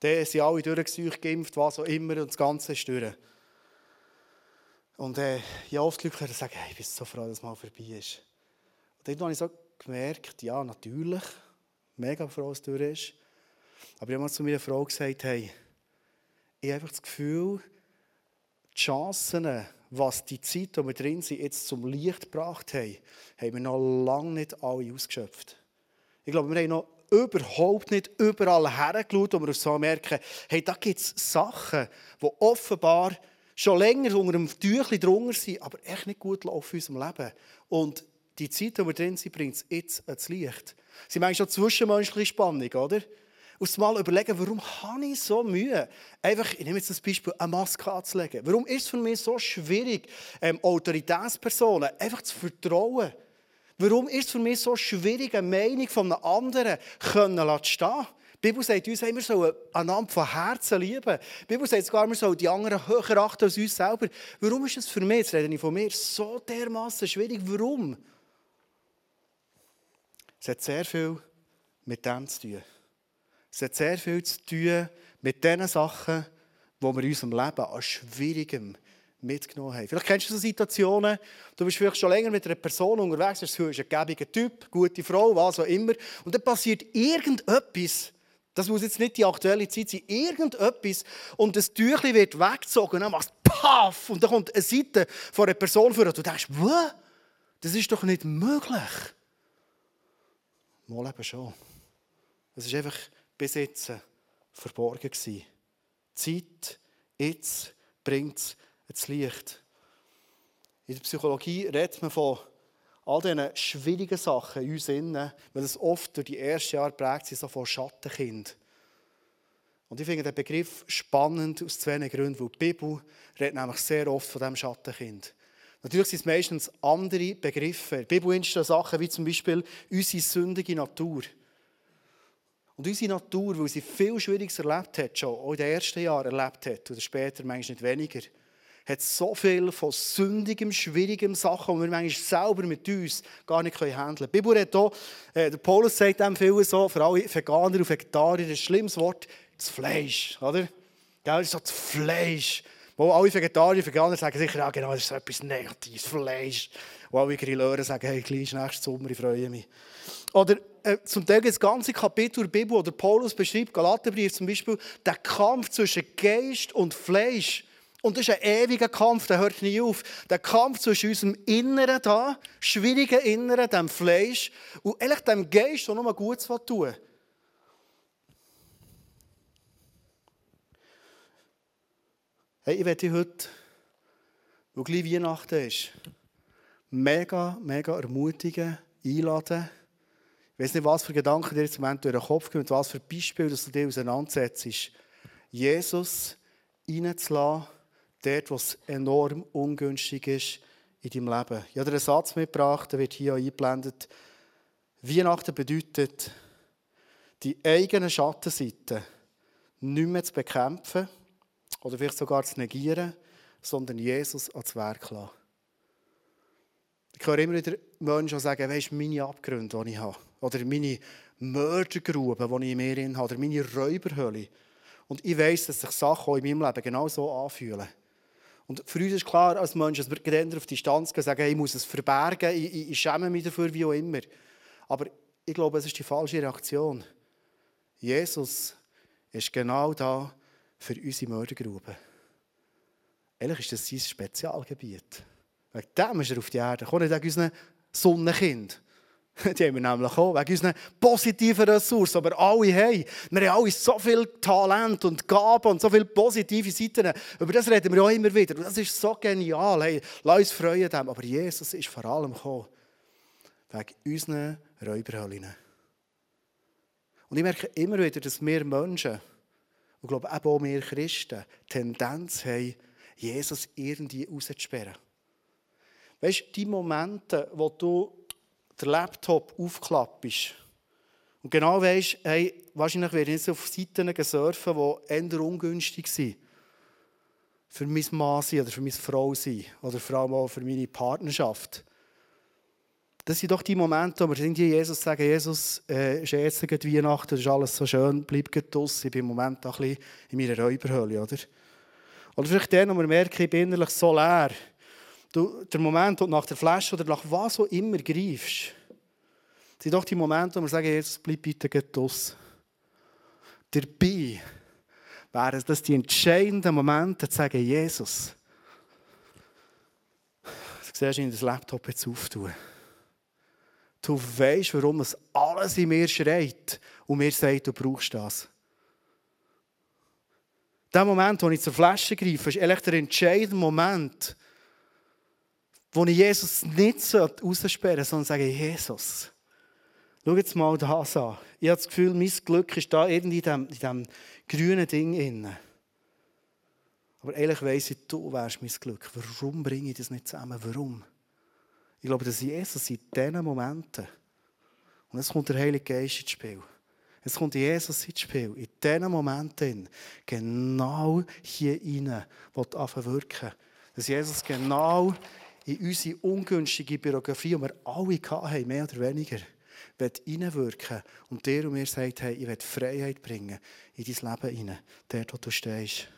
Dann sind alle durchgesucht, geimpft, was auch immer, und das Ganze ist durch. Und äh, ja, oft Leute sagen, hey, ich bin so froh, dass es mal vorbei ist. Dann habe ich so gemerkt, ja, natürlich, mega froh, dass es durch ist. Aber ich habe zu meiner Frau gesagt, hey, ich habe einfach das Gefühl, die Chancen, was die Zeit, die wir drin sind, jetzt zum Licht gebracht haben, haben wir noch lange nicht alle ausgeschöpft. Ich glaube, wir haben noch überhaupt nicht überall hergeschaut, wo wir so merken, hey, da gibt es Sachen, die offenbar schon länger unter dem Tüchlein drunter sind, aber echt nicht gut laufen in unserem Leben. Und die Zeit, die wir drin sind, bringt es jetzt ans Licht. Sie meinen schon zwischenmenschliche Spannung, oder? Und mal überlegen, warum habe ich so Mühe, einfach, ich nehme jetzt das Beispiel, eine Maske anzulegen. Warum ist es für mich so schwierig, ähm, Autoritätspersonen einfach zu vertrauen? Warum ist es für mich so schwierig, eine Meinung von einem anderen können zu stehen? Die Bibel sagt uns, wir sollen einander von Herzen lieben. Die Bibel sagt sogar, wir sollen die anderen höher achten als uns selber. Warum ist es für mich, jetzt rede ich von mir, so dermaßen schwierig? Warum? Es hat sehr viel mit dem zu tun. Es hat sehr viel zu tun mit den Sachen, die wir in unserem Leben an Schwierigem mitgenommen haben. Vielleicht kennst du so Situationen, du bist vielleicht schon länger mit einer Person unterwegs, du bist ein gäbiger Typ, gute Frau, was auch immer, und dann passiert irgendetwas, das muss jetzt nicht die aktuelle Zeit sein, irgendetwas, und das Tüchlein wird weggezogen, dann machst du Paff, und dann kommt eine Seite von einer Person vor, und du denkst, was? Das ist doch nicht möglich. Mal eben schon. Es ist einfach bis jetzt verborgen gewesen. Zeit, jetzt bringt es ins Licht. In der Psychologie redet man von all diesen schwierigen Sachen in uns innen, weil es oft durch die ersten Jahre prägt sind, so von Schattenkind. Und ich finde den Begriff spannend aus zwei Gründen, weil die Bibel redet nämlich sehr oft von diesem Schattenkind. Natürlich sind es meistens andere Begriffe. Der Bibel entstehen Sachen wie zum Beispiel unsere sündige Natur. Und unsere Natur, weil sie viel Schwieriges erlebt hat, schon auch in den ersten Jahren erlebt hat, oder später manchmal nicht weniger, hat so viel von sündigem, schwierigem Sachen, die wir manchmal selber mit uns gar nicht handeln können. Die Bibel hat auch, äh, der Paulus sagt dem viel so, für alle Veganer und Vegetarier, ein schlimmes Wort, das Fleisch, oder? Gell, so das Fleisch. Wo alle Vegetarier Veganer sagen sicher, ja genau, das ist etwas Negatives, Fleisch. Und alle Grilleuren sagen, hey, gleich nächsten Sommer, ich freue mich. Oder äh, zum Teil das ganze Kapitel der Bibel, oder Paulus beschreibt, Galaterbrief zum Beispiel, der Kampf zwischen Geist und Fleisch. Und das ist ein ewiger Kampf, der hört nie auf. Der Kampf zwischen unserem Inneren da, schwierigen Inneren, dem Fleisch, und eigentlich dem Geist, der nur Gutes tun will. Hey, ich werde dich heute, wo gleich Weihnachten ist, mega, mega ermutigen, einladen, ich weiß nicht, was für Gedanken dir jetzt im Moment durch den Kopf kommen, was für Beispiele dass du dir auseinandersetzt. Jesus reinzulassen, dort, wo es enorm ungünstig ist in deinem Leben. Ich habe dir einen Satz mitgebracht, der wird hier eingeblendet. Weihnachten bedeutet, die eigenen Schattenseiten nicht mehr zu bekämpfen oder vielleicht sogar zu negieren, sondern Jesus ans Werk lassen. Ich höre immer wieder Menschen sagen, weißt du, meine Abgründe, die ich habe. Oder meine Mördergrube, die ich in mir habe. Oder meine Räuberhölle. Und ich weiss, dass sich Sachen in meinem Leben genau so anfühlen. Und für uns ist klar, als Menschen, dass wir dann auf Distanz gehen sagen, hey, ich muss es verbergen, ich, ich, ich schäme mich dafür, wie auch immer. Aber ich glaube, es ist die falsche Reaktion. Jesus ist genau da für unsere Mördergrube. Ehrlich ist das sein Spezialgebiet. Wegen dem ist er auf die Erde. Kommt nicht wegen unseren Sonnenkind. Die haben wir nämlich auch, wegen unseren positiven Ressourcen. Aber alle haben. Wir haben alle so viel Talent und Gaben und so viele positive Seiten. Über das reden wir auch immer wieder. Und das ist so genial. Hey, lass uns freuen dem. Aber Jesus ist vor allem gekommen. Wegen unseren Räuberhöllen. Und ich merke immer wieder, dass wir Menschen, und ich glaube auch wir Christen, Tendenz haben, Jesus irgendwie rauszusperren. Weißt du, die Momente, wo du den Laptop aufklappst und genau weißt, hey, wahrscheinlich werde ich jetzt auf Seiten surfen, die eher ungünstig sind. Für mein Mann sein oder für meine Frau sein oder vor allem auch für meine Partnerschaft. Das sind doch die Momente, wo wir Jesus sagen, Jesus, äh, ist jetzt Weihnachten, das ist alles so schön, bleib draussen, ich bin im Moment ein bisschen in meiner Räuberhöhle, oder? Oder vielleicht dann, wo wir merken, ich bin innerlich so leer. Du, der Moment, wo du nach der Flasche oder nach was auch immer greifst, sind doch die Momente, wo wir sagen, Jesus, bleib bitte draussen. Dabei wären das die entscheidenden Momente, zu sagen, Jesus, du siehst, in das Laptop jetzt auftun. Du weißt, warum es alles in mir schreit und mir sagt, du brauchst das. Der Moment, wo ich zur Flasche greife, ist eigentlich der entscheidende Moment, wo ich Jesus nicht raussperren sollte, sondern sage, Jesus, schau jetzt mal das an. Ich habe das Gefühl, mein Glück ist da irgendwie in diesem, in diesem grünen Ding inne. Aber ehrlich weiss ich, du wärst mein Glück. Warum bringe ich das nicht zusammen? Warum? Ich glaube, dass Jesus in diesen Momenten, und es kommt der Heilige Geist ins Spiel, es kommt Jesus ins Spiel, in diesen Momenten, genau hier rein, will anfangen wirken. Dass Jesus genau in unsere ungünstige Biografie, die wir alle hatten, mehr oder weniger, wird hineinwirken und dir und mir sagt, hey, ich will Freiheit bringen in dein Leben hinein, dort, wo du stehst.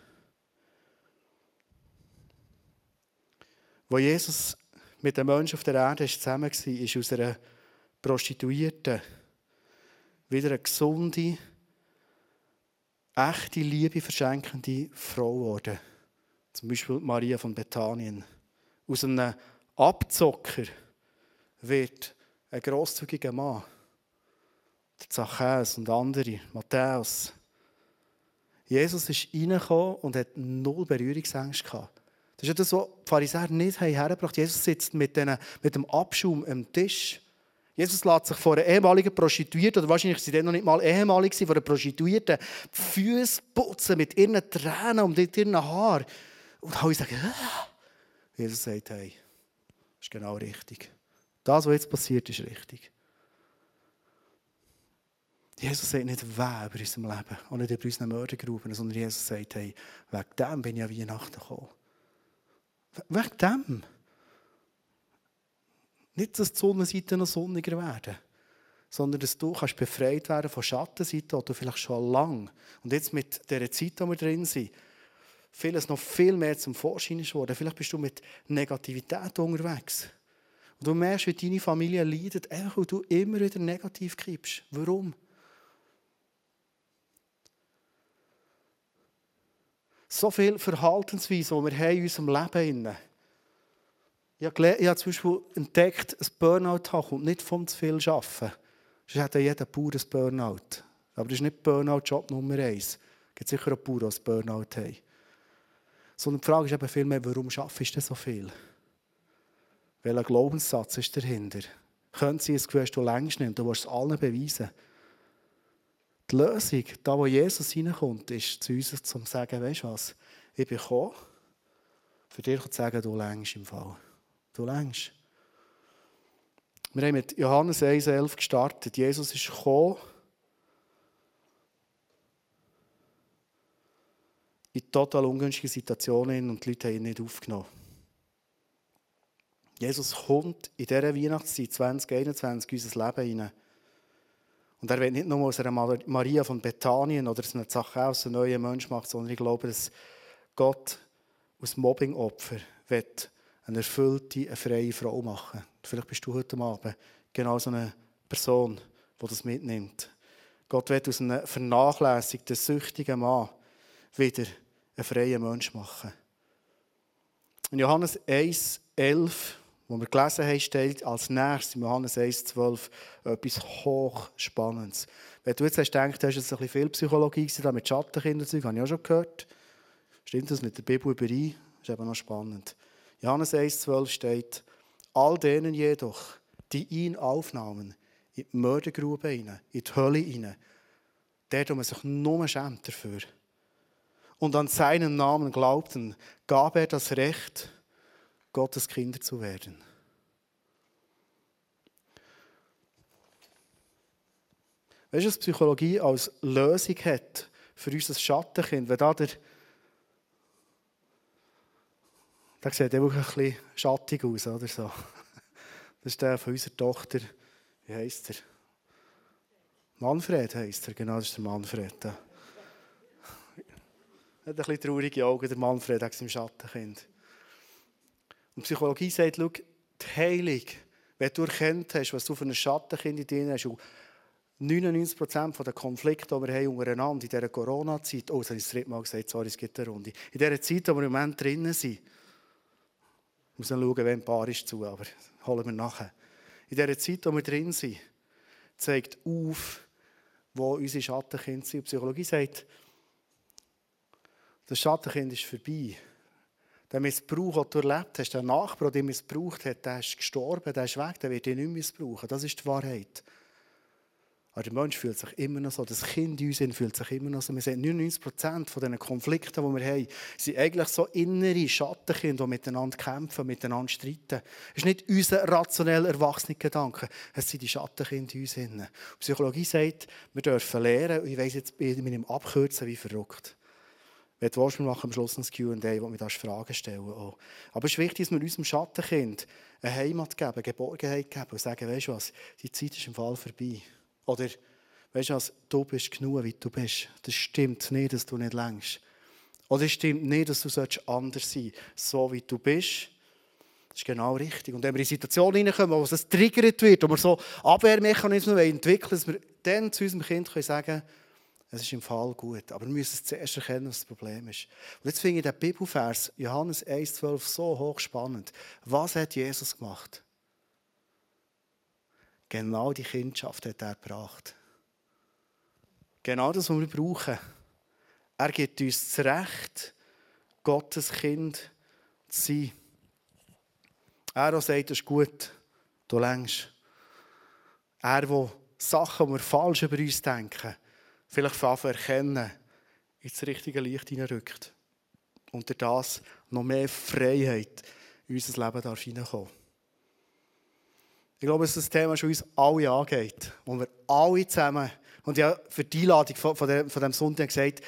Wo Jesus mit den Menschen auf der Erde zusammen war, ist aus einer Prostituierten wieder eine gesunde, echte Liebe verschenkende Frau geworden. Zum Beispiel Maria von Bethanien. Aus einem Abzocker wird ein grosszügiger Mann. Der Zachäus und andere, Matthäus. Jesus ist reingekommen und hat null Berührungsängste gehabt. Das ist ja das, was die Pharisäer nicht hergebracht haben. Jesus sitzt mit, den, mit dem Abschaum am Tisch. Jesus lässt sich vor einer ehemaligen Prostituierten, oder wahrscheinlich sind die noch nicht mal ehemalig, von einer Prostituierten, die Füße putzen mit ihren Tränen und mit ihren Haaren. Und alle sagen, ah. Jesus sagt, hey, das ist genau richtig. Das, was jetzt passiert, ist richtig. Jesus sagt nicht, wer über unserem Leben und nicht über unseren Mördergruben, sondern Jesus sagt, hey, wegen dem bin ich an Weihnachten gekommen. Wegen dem. Nicht, dass die Sonnenseite noch sonniger werden, sondern dass du kannst befreit werden von Schattenseiten, die du vielleicht schon lange, und jetzt mit der Zeit, in der wir drin sind, vieles noch viel mehr zum Vorschein ist. Vielleicht bist du mit Negativität unterwegs. Und du merkst, wie deine Familie leidet, einfach weil du immer wieder negativ kippst. Warum? So viele Verhaltensweisen, die wir haben in unserem Leben haben. Ich habe, zum Beispiel entdeckt, ein Burnout kommt nicht vom zu viel Arbeiten. Sonst hat jeder Bauer ein Burnout. Aber das ist nicht Burnout-Job Nummer eins. Es gibt sicher auch Bauern, die ein Burnout haben. Sondern die Frage ist eben vielmehr, warum schaffst du so viel? Welcher Glaubenssatz ist dahinter? Können sie es Gefühl, du längst nicht, du willst es allen beweisen. Die Lösung, da wo Jesus hineinkommt, ist zu uns zu sagen, weißt du was, ich bin gekommen, für dich zu sagen, du längst im Fall. Du längst. Wir haben mit Johannes 1,11 gestartet. Jesus ist gekommen, in total ungünstigen Situationen und die Leute haben ihn nicht aufgenommen. Jesus kommt in dieser Weihnachtszeit 2021 in unser Leben hinein. Und er will nicht nur aus einer Maria von Bethanien oder aus einer Zachäus einen neuen Mensch machen, sondern ich glaube, dass Gott aus Mobbingopfer eine erfüllte, eine freie Frau machen. Vielleicht bist du heute Abend genau so eine Person, die das mitnimmt. Gott wird aus einem vernachlässigten, süchtigen Mann wieder einen freien Mensch machen. In Johannes 1, 11 wo wir gelesen haben, steht als nächstes in Johannes 1,12 etwas hochspannendes. Wenn du jetzt hast gedacht, hast, es ein bisschen viel Psychologie gewesen, mit Schattenkindern, habe ich auch schon gehört. Stimmt das mit der Bibel überein? Das ist eben noch spannend. Johannes 1,12 steht, all denen jedoch, die ihn aufnahmen, in die Mördergrube hinein, in die Hölle hinein, der, wo man sich nur schämt dafür, und an seinen Namen glaubten, gab er das Recht, Gottes Kinder zu werden. Weißt du, was Psychologie als Lösung hat für unser Schattenkind? Wenn da der. Da sieht er wirklich ein bisschen schattig aus, oder so. Das ist der von unserer Tochter. Wie heisst er? Manfred heisst er, genau, das ist der Manfred. Er hat ein bisschen traurige Augen, der Manfred, hat im Schattenkind. Und Psychologie sagt, schau, die Heilung, wenn du erkannt hast, was du für ein Schattenkind in dir hast, 99% der Konflikte, die wir haben untereinander in dieser Corona-Zeit, oh, das habe ich das dritte Mal gesagt, sorry, es gibt eine Runde, in dieser Zeit, in der wir im Moment drinnen sind, ich muss dann schauen, ein Paar ist zu, aber holen wir nachher. In dieser Zeit, in der wir drin sind, zeigt auf, wo unsere Schattenkinder sind. Die Psychologie sagt, das Schattenkind ist vorbei. Der Missbrauch, den du erlebt hast, der Nachbar, der missbraucht hat, der ist gestorben, der ist weg, der wird dich nicht missbrauchen. Das ist die Wahrheit. Aber der Mensch fühlt sich immer noch so, das Kind in uns fühlt sich immer noch so. Wir sehen 99% von diesen Konflikten, die wir haben, sind eigentlich so innere Schattenkinder, die miteinander kämpfen, miteinander streiten. Es ist nicht unser rationell erwachsener Gedanke, es sind die Schattenkinder in uns. Die Psychologie sagt, wir dürfen lernen, ich weiss jetzt mit dem Abkürzen wie verrückt. Wenn du willst, wir machen am Schluss ein Q&A, wo wir Fragen stellen auch. Aber es ist wichtig, dass wir unserem Schattenkind eine Heimat geben, eine Geborgenheit geben und sagen, weißt du was, die Zeit ist im Fall vorbei. Oder, weißt du was, du bist genug, wie du bist. Das stimmt nicht, dass du nicht längst. Oder es stimmt nicht, dass du anders sein sollst. So wie du bist, das ist genau richtig. Und wenn wir in Situationen hineinkommen, wo es triggert wird, wo wir so Abwehrmechanismen entwickeln, dass wir dann zu unserem Kind sagen können, es ist im Fall gut. Aber wir müssen zuerst erkennen, was das Problem ist. Und jetzt finde ich den Bibelvers Johannes 1,12 so hochspannend. Was hat Jesus gemacht? Genau die Kindschaft hat er gebracht. Genau das, was wir brauchen. Er gibt uns das Recht, Gottes Kind zu sein. Er, der sagt, das ist gut, du längst. Er, der Sachen, die wir falsch über uns denken, vielleicht von erkennen, ins richtige Licht hineinrückt. Und durch das noch mehr Freiheit in unser Leben darf hineinkommen. Ich glaube, dass das Thema schon uns alle angeht. Und wir alle zusammen, und ja, für die Einladung von, von, dem, von dem Sonntag gesagt,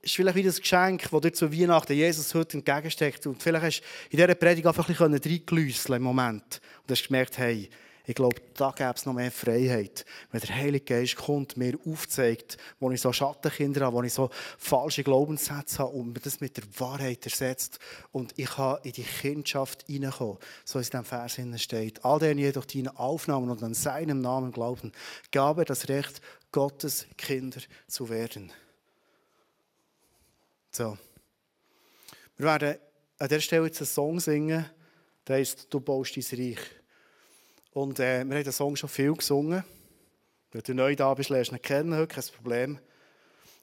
ist vielleicht wie das Geschenk, das dir zu Weihnachten Jesus heute entgegensteckt. Und vielleicht hast du in dieser Predigt einfach ein bisschen reingelüsselt im Moment. Und hast gemerkt, hey, ich glaube, da gäbe es noch mehr Freiheit, wenn der Heilige Geist kommt, mir aufzeigt, wo ich so Schattenkinder habe, wo ich so falsche Glaubenssätze habe und mir das mit der Wahrheit ersetzt und ich kann in die Kindschaft hineinkommen, so in diesem Vers steht. All denen jedoch, die ihn aufnahmen und an seinem Namen glauben, gab er das Recht, Gottes Kinder zu werden. So. Wir werden an dieser Stelle jetzt einen Song singen, der heißt «Du baust dein Reich». Und äh, wir haben den Song schon viel gesungen. Wenn du neu da bist, lernst du ihn kennen, kein Problem.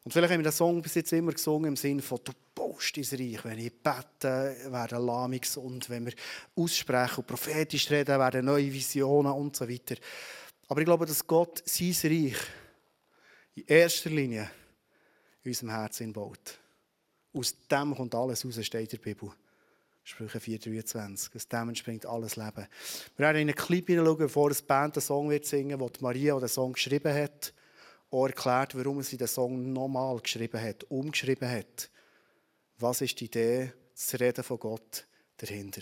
Und vielleicht haben wir den Song bis jetzt immer gesungen im Sinne von, du baust dein Reich. Wenn ich bete, werden Lahme gesund. Wenn wir aussprechen und prophetisch reden, werden neue Visionen und so weiter. Aber ich glaube, dass Gott sein Reich in erster Linie in unserem Herzen baut. Aus dem kommt alles raus, steht in der Bibel. Sprüche 4,23. Aus dem entspringt alles Leben. Wir werden in einen Clip hineinschauen, bevor die Band einen Song wird singen wird, Maria den Song geschrieben hat. Auch erklärt, warum sie den Song nochmal geschrieben hat, umgeschrieben hat. Was ist die Idee, das Reden von Gott dahinter?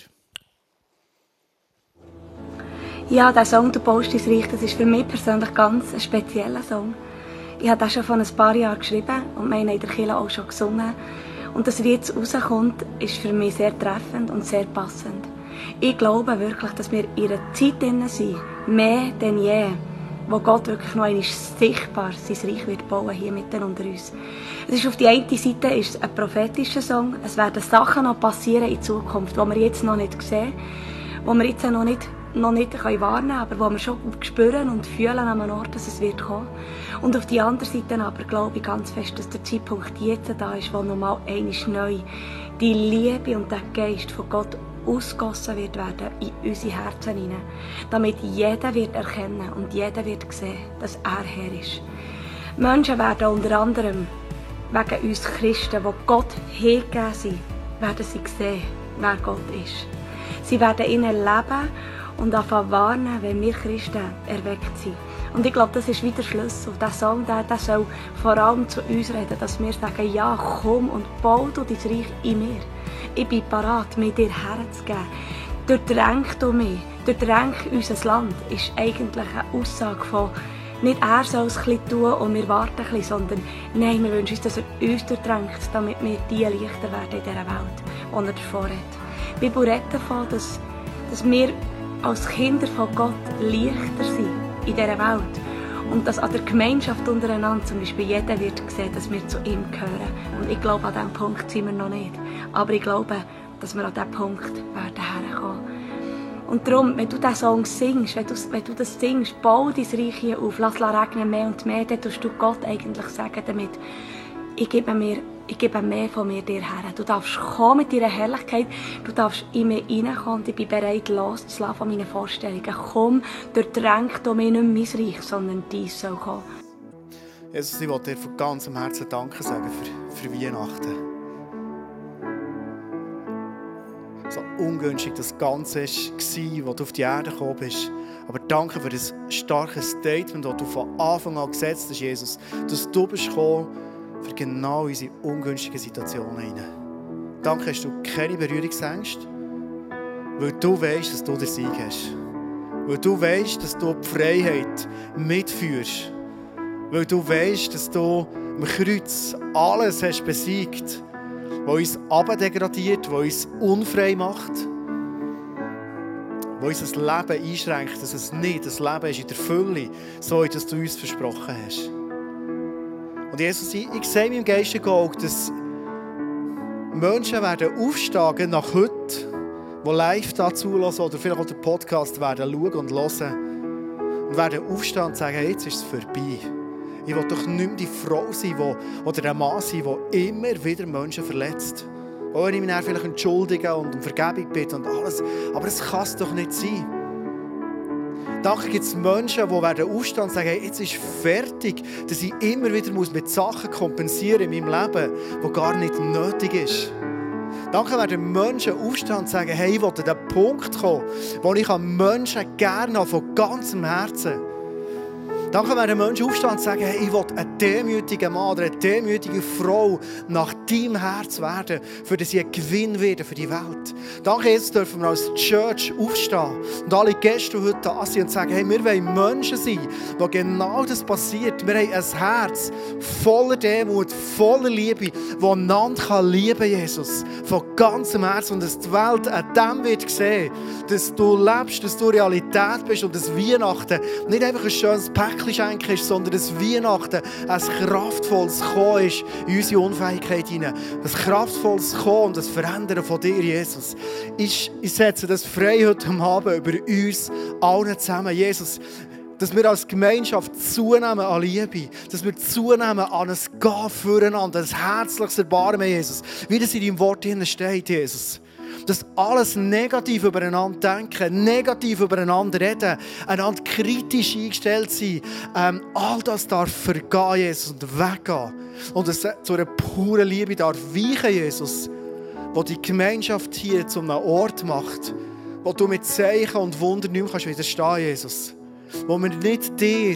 Ja, der Song «Du baust dein Reich», das ist für mich persönlich ganz ein spezieller Song. Ich habe das schon vor ein paar Jahren geschrieben und haben in der Kirche auch schon gesungen. Und dass er jetzt rauskommt, ist für mich sehr treffend und sehr passend. Ich glaube wirklich, dass wir in einer Zeit drin sind, mehr denn je, wo Gott wirklich noch einmal sichtbar sein Reich wird bauen hier mitten unter uns. Es ist auf die eine Seite ist ein prophetischer Song. Es werden Sachen noch passieren in Zukunft, die wir jetzt noch nicht sehen, die wir jetzt noch nicht noch nicht wahrnehmen können, aber wo wir schon spüren und fühlen an einem Ort, dass es wird kommen. Und auf die andere Seite aber glaube ich ganz fest, dass der Zeitpunkt jetzt da ist, wo nochmal einmal neu die Liebe und der Geist von Gott ausgossen wird werden in unsere Herzen hinein, damit jeder wird erkennen und jeder wird sehen, dass er Herr ist. Menschen werden unter anderem wegen uns Christen, die Gott hingegeben sind, werden sie sehen, wer Gott ist. Sie werden ihn erleben und anfangen warnen, wenn wir Christen erweckt sind. Und ich glaube, das ist wieder Schlüssel. Der Song der, der soll vor allem zu uns reden, dass wir sagen, ja, komm und bau du dein Reich in mir. Ich bin parat, mir dir herzugeben. durchdrängt du mich, durchdrängt unser Land, ist eigentlich eine Aussage von nicht er soll es ein tun und wir warten bisschen, sondern nein, wir wünschen uns, dass er uns durchdrängt, damit wir die Lichter werden in dieser Welt, die er davor hat. Die Bibel redet davon, dass, dass wir als Kinder von Gott Lichter sind in dieser Welt. Und dass an der Gemeinschaft untereinander zum Beispiel jeder wird sehen, dass wir zu ihm gehören. Und ich glaube, an diesem Punkt sind wir noch nicht. Aber ich glaube, dass wir an diesem Punkt werden herkommen. Und darum, wenn du diesen Song singst, wenn du, wenn du das singst, bau dein Reich hier auf, lass es regnen mehr und mehr, dann tust du Gott eigentlich sagen damit, ich gebe mir ich gebe mehr von mir dir her. Du darfst kommen mit deiner Herrlichkeit, du darfst in mich und ich bin bereit, loszulassen von meinen Vorstellungen. Komm, durchdrängt du mich nicht mein Reich, sondern dies soll kommen. Jesus, ich wollte dir von ganzem Herzen Danke sagen für, für Weihnachten. So ungünstig das Ganze war, wo du auf die Erde gekommen bist. Aber danke für das starke Statement, das du von Anfang an gesetzt hast, Jesus. Dass du bist für genau unsere ungünstigen Situationen hinein. Danke hast du keine Berührungsängste, weil du weißt, dass du den Sieg hast. Weil du weißt, dass du die Freiheit mitführst. Weil du weißt, dass du am Kreuz alles hast besiegt, was uns abdegradiert, was uns unfrei macht, was unser Leben einschränkt, dass es nicht das Leben ist in der Fülle, so wie du uns versprochen hast. Und Jesus, ich, ich sehe im Geiste geaugt, dass Menschen werden aufsteigen nach heute, die live da zulassen oder vielleicht auch den Podcast werden schauen und hören und werden aufstehen und sagen, hey, jetzt ist es vorbei. Ich will doch nicht mehr die Frau sein die, oder der Mann sein, der immer wieder Menschen verletzt. Auch wenn ich mich vielleicht entschuldige und um Vergebung bitte und alles. Aber es kann es doch nicht sein. Danke gibt es Menschen, die werden aufstehen und sagen, hey, jetzt ist fertig, dass ich immer wieder muss mit Sachen kompensieren in meinem Leben, die gar nicht nötig ist. Danke werden Menschen aufstehen und sagen, hey, ich will an den Punkt kommen, wo ich Menschen gerne von ganzem Herzen Danke werden Menschen aufstehen und sagen, hey, ich will ein demütiger Mann oder eine demütige Frau nach deinem Herz werden, für das ich ein Gewinn werde für die Welt. Danke, jetzt dürfen wir als Church aufstehen und alle Gäste, die heute da sind und sagen, hey, wir wollen Menschen sein, wo genau das passiert. Wir haben ein Herz voller Demut, voller Liebe, das einander kann lieben, Jesus, von ganzem Herzen und dass die Welt an dem wird sehen, dass du lebst, dass du Realität bist und dass Weihnachten nicht einfach ein schönes Päckchen Päckchen schenken sondern dass Weihnachten ein kraftvolles Kommen ist in unsere Unfähigkeit hinein. Ein kraftvolles Kommen und das Verändern von dir, Jesus. Ich, setze das frei heute Abend über uns allen zusammen. Jesus, dass wir als Gemeinschaft zunehmen an Liebe, dass wir zunehmen an ein Gehen füreinander, ein herzliches Erbarmen, Jesus. Wie das in deinem Wort steht, Jesus dass alles negativ übereinander denken, negativ übereinander reden, einander kritisch eingestellt sein, ähm, all das darf vergehen, Jesus, und weggehen. Und es zu einer puren Liebe darf weichen, Jesus, wo die Gemeinschaft hier zu einem Ort macht, wo du mit Zeichen und Wunder nicht mehr widerstehen Jesus. Wo wir nicht dir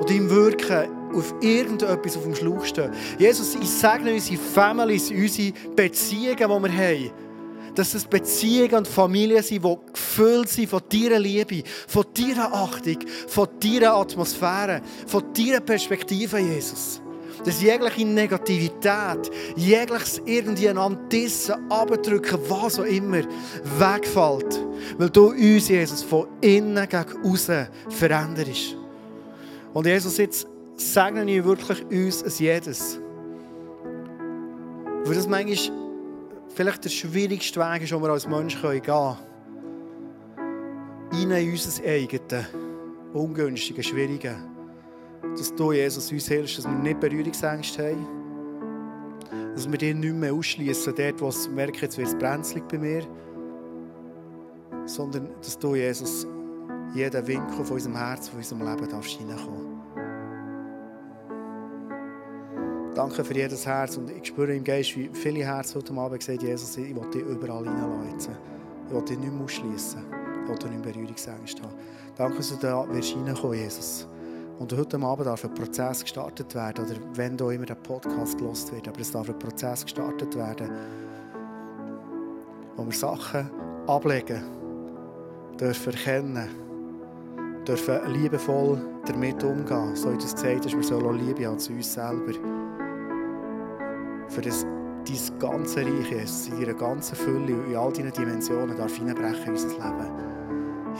und deinem Wirken auf irgendetwas auf dem Schlauch stehen. Jesus, ich segne unsere Families, unsere Beziehungen, die wir haben dass es Beziehungen und Familien sind, die gefüllt sind von deiner Liebe, von deiner Achtung, von deiner Atmosphäre, von deiner Perspektive, Jesus. Dass jegliche Negativität, jegliches irgendwie einander dissen, abdrücken, was auch immer, wegfällt. Weil du uns, Jesus, von innen gegen außen veränderst. Und Jesus, jetzt segne ich wirklich uns als jedes. Weil das manchmal vielleicht der schwierigste Weg ist, den wir als Mensch gehen können. in unser eigenes, ungünstige, schwierige. Dass du, Jesus, uns hilfst, dass wir nicht Berührungsängste haben. Dass wir dich nicht mehr ausschließen, dort, wo wir merken, jetzt wird es brenzlig bei mir. Sondern, dass du, Jesus, jeden Winkel von unserem Herz, von unserem Leben darfst hineinkommen. Danke für jedes Herz und ich spüre im Geist, wie viele Herzen heute Abend gesagt Jesus, ich will dich überall hineinlassen. Ich will dich nicht mehr ausschließen. Ich will nicht Berührungsängste haben. Danke, dass du da wirst reinkommen, Jesus. Und heute Abend darf ein Prozess gestartet werden, oder wenn da immer der Podcast gelost wird, aber es darf ein Prozess gestartet werden, wo wir Sachen ablegen dürfen erkennen, dürfen liebevoll damit umgehen. So wie du es gesagt hast, wir sollen Liebe haben zu uns selber. Für das dein ganze Reich, Jesus, in deiner ganzen Fülle und in all deinen Dimensionen darf hineinbrechen in unser Leben.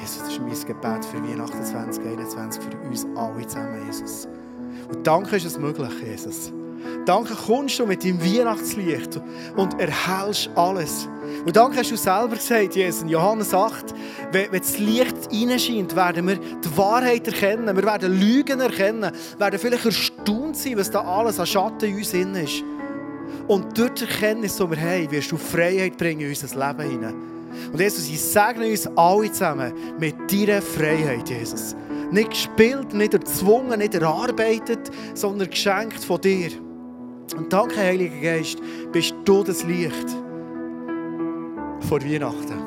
Jesus, das ist mein Gebet für Weihnachten 2021, für uns alle zusammen, Jesus. Und danke ist es möglich, Jesus. Danke kommst du mit deinem Weihnachtslicht und erhältst alles. Und danke hast du selber gesagt, Jesus, in Johannes 8, wenn, wenn das Licht hineinscheint, werden wir die Wahrheit erkennen, wir werden Lügen erkennen, werden vielleicht erstaunt sein, was da alles an Schatten in uns ist. Und durch die Erkenntnis, die wir haben, wirst du Freiheit bringen in unser Leben hinein. Und Jesus, ich segne uns alle zusammen mit deiner Freiheit, Jesus. Nicht gespielt, nicht erzwungen, nicht erarbeitet, sondern geschenkt von dir. Und danke, Heiliger Geist, bist du das Licht vor Weihnachten.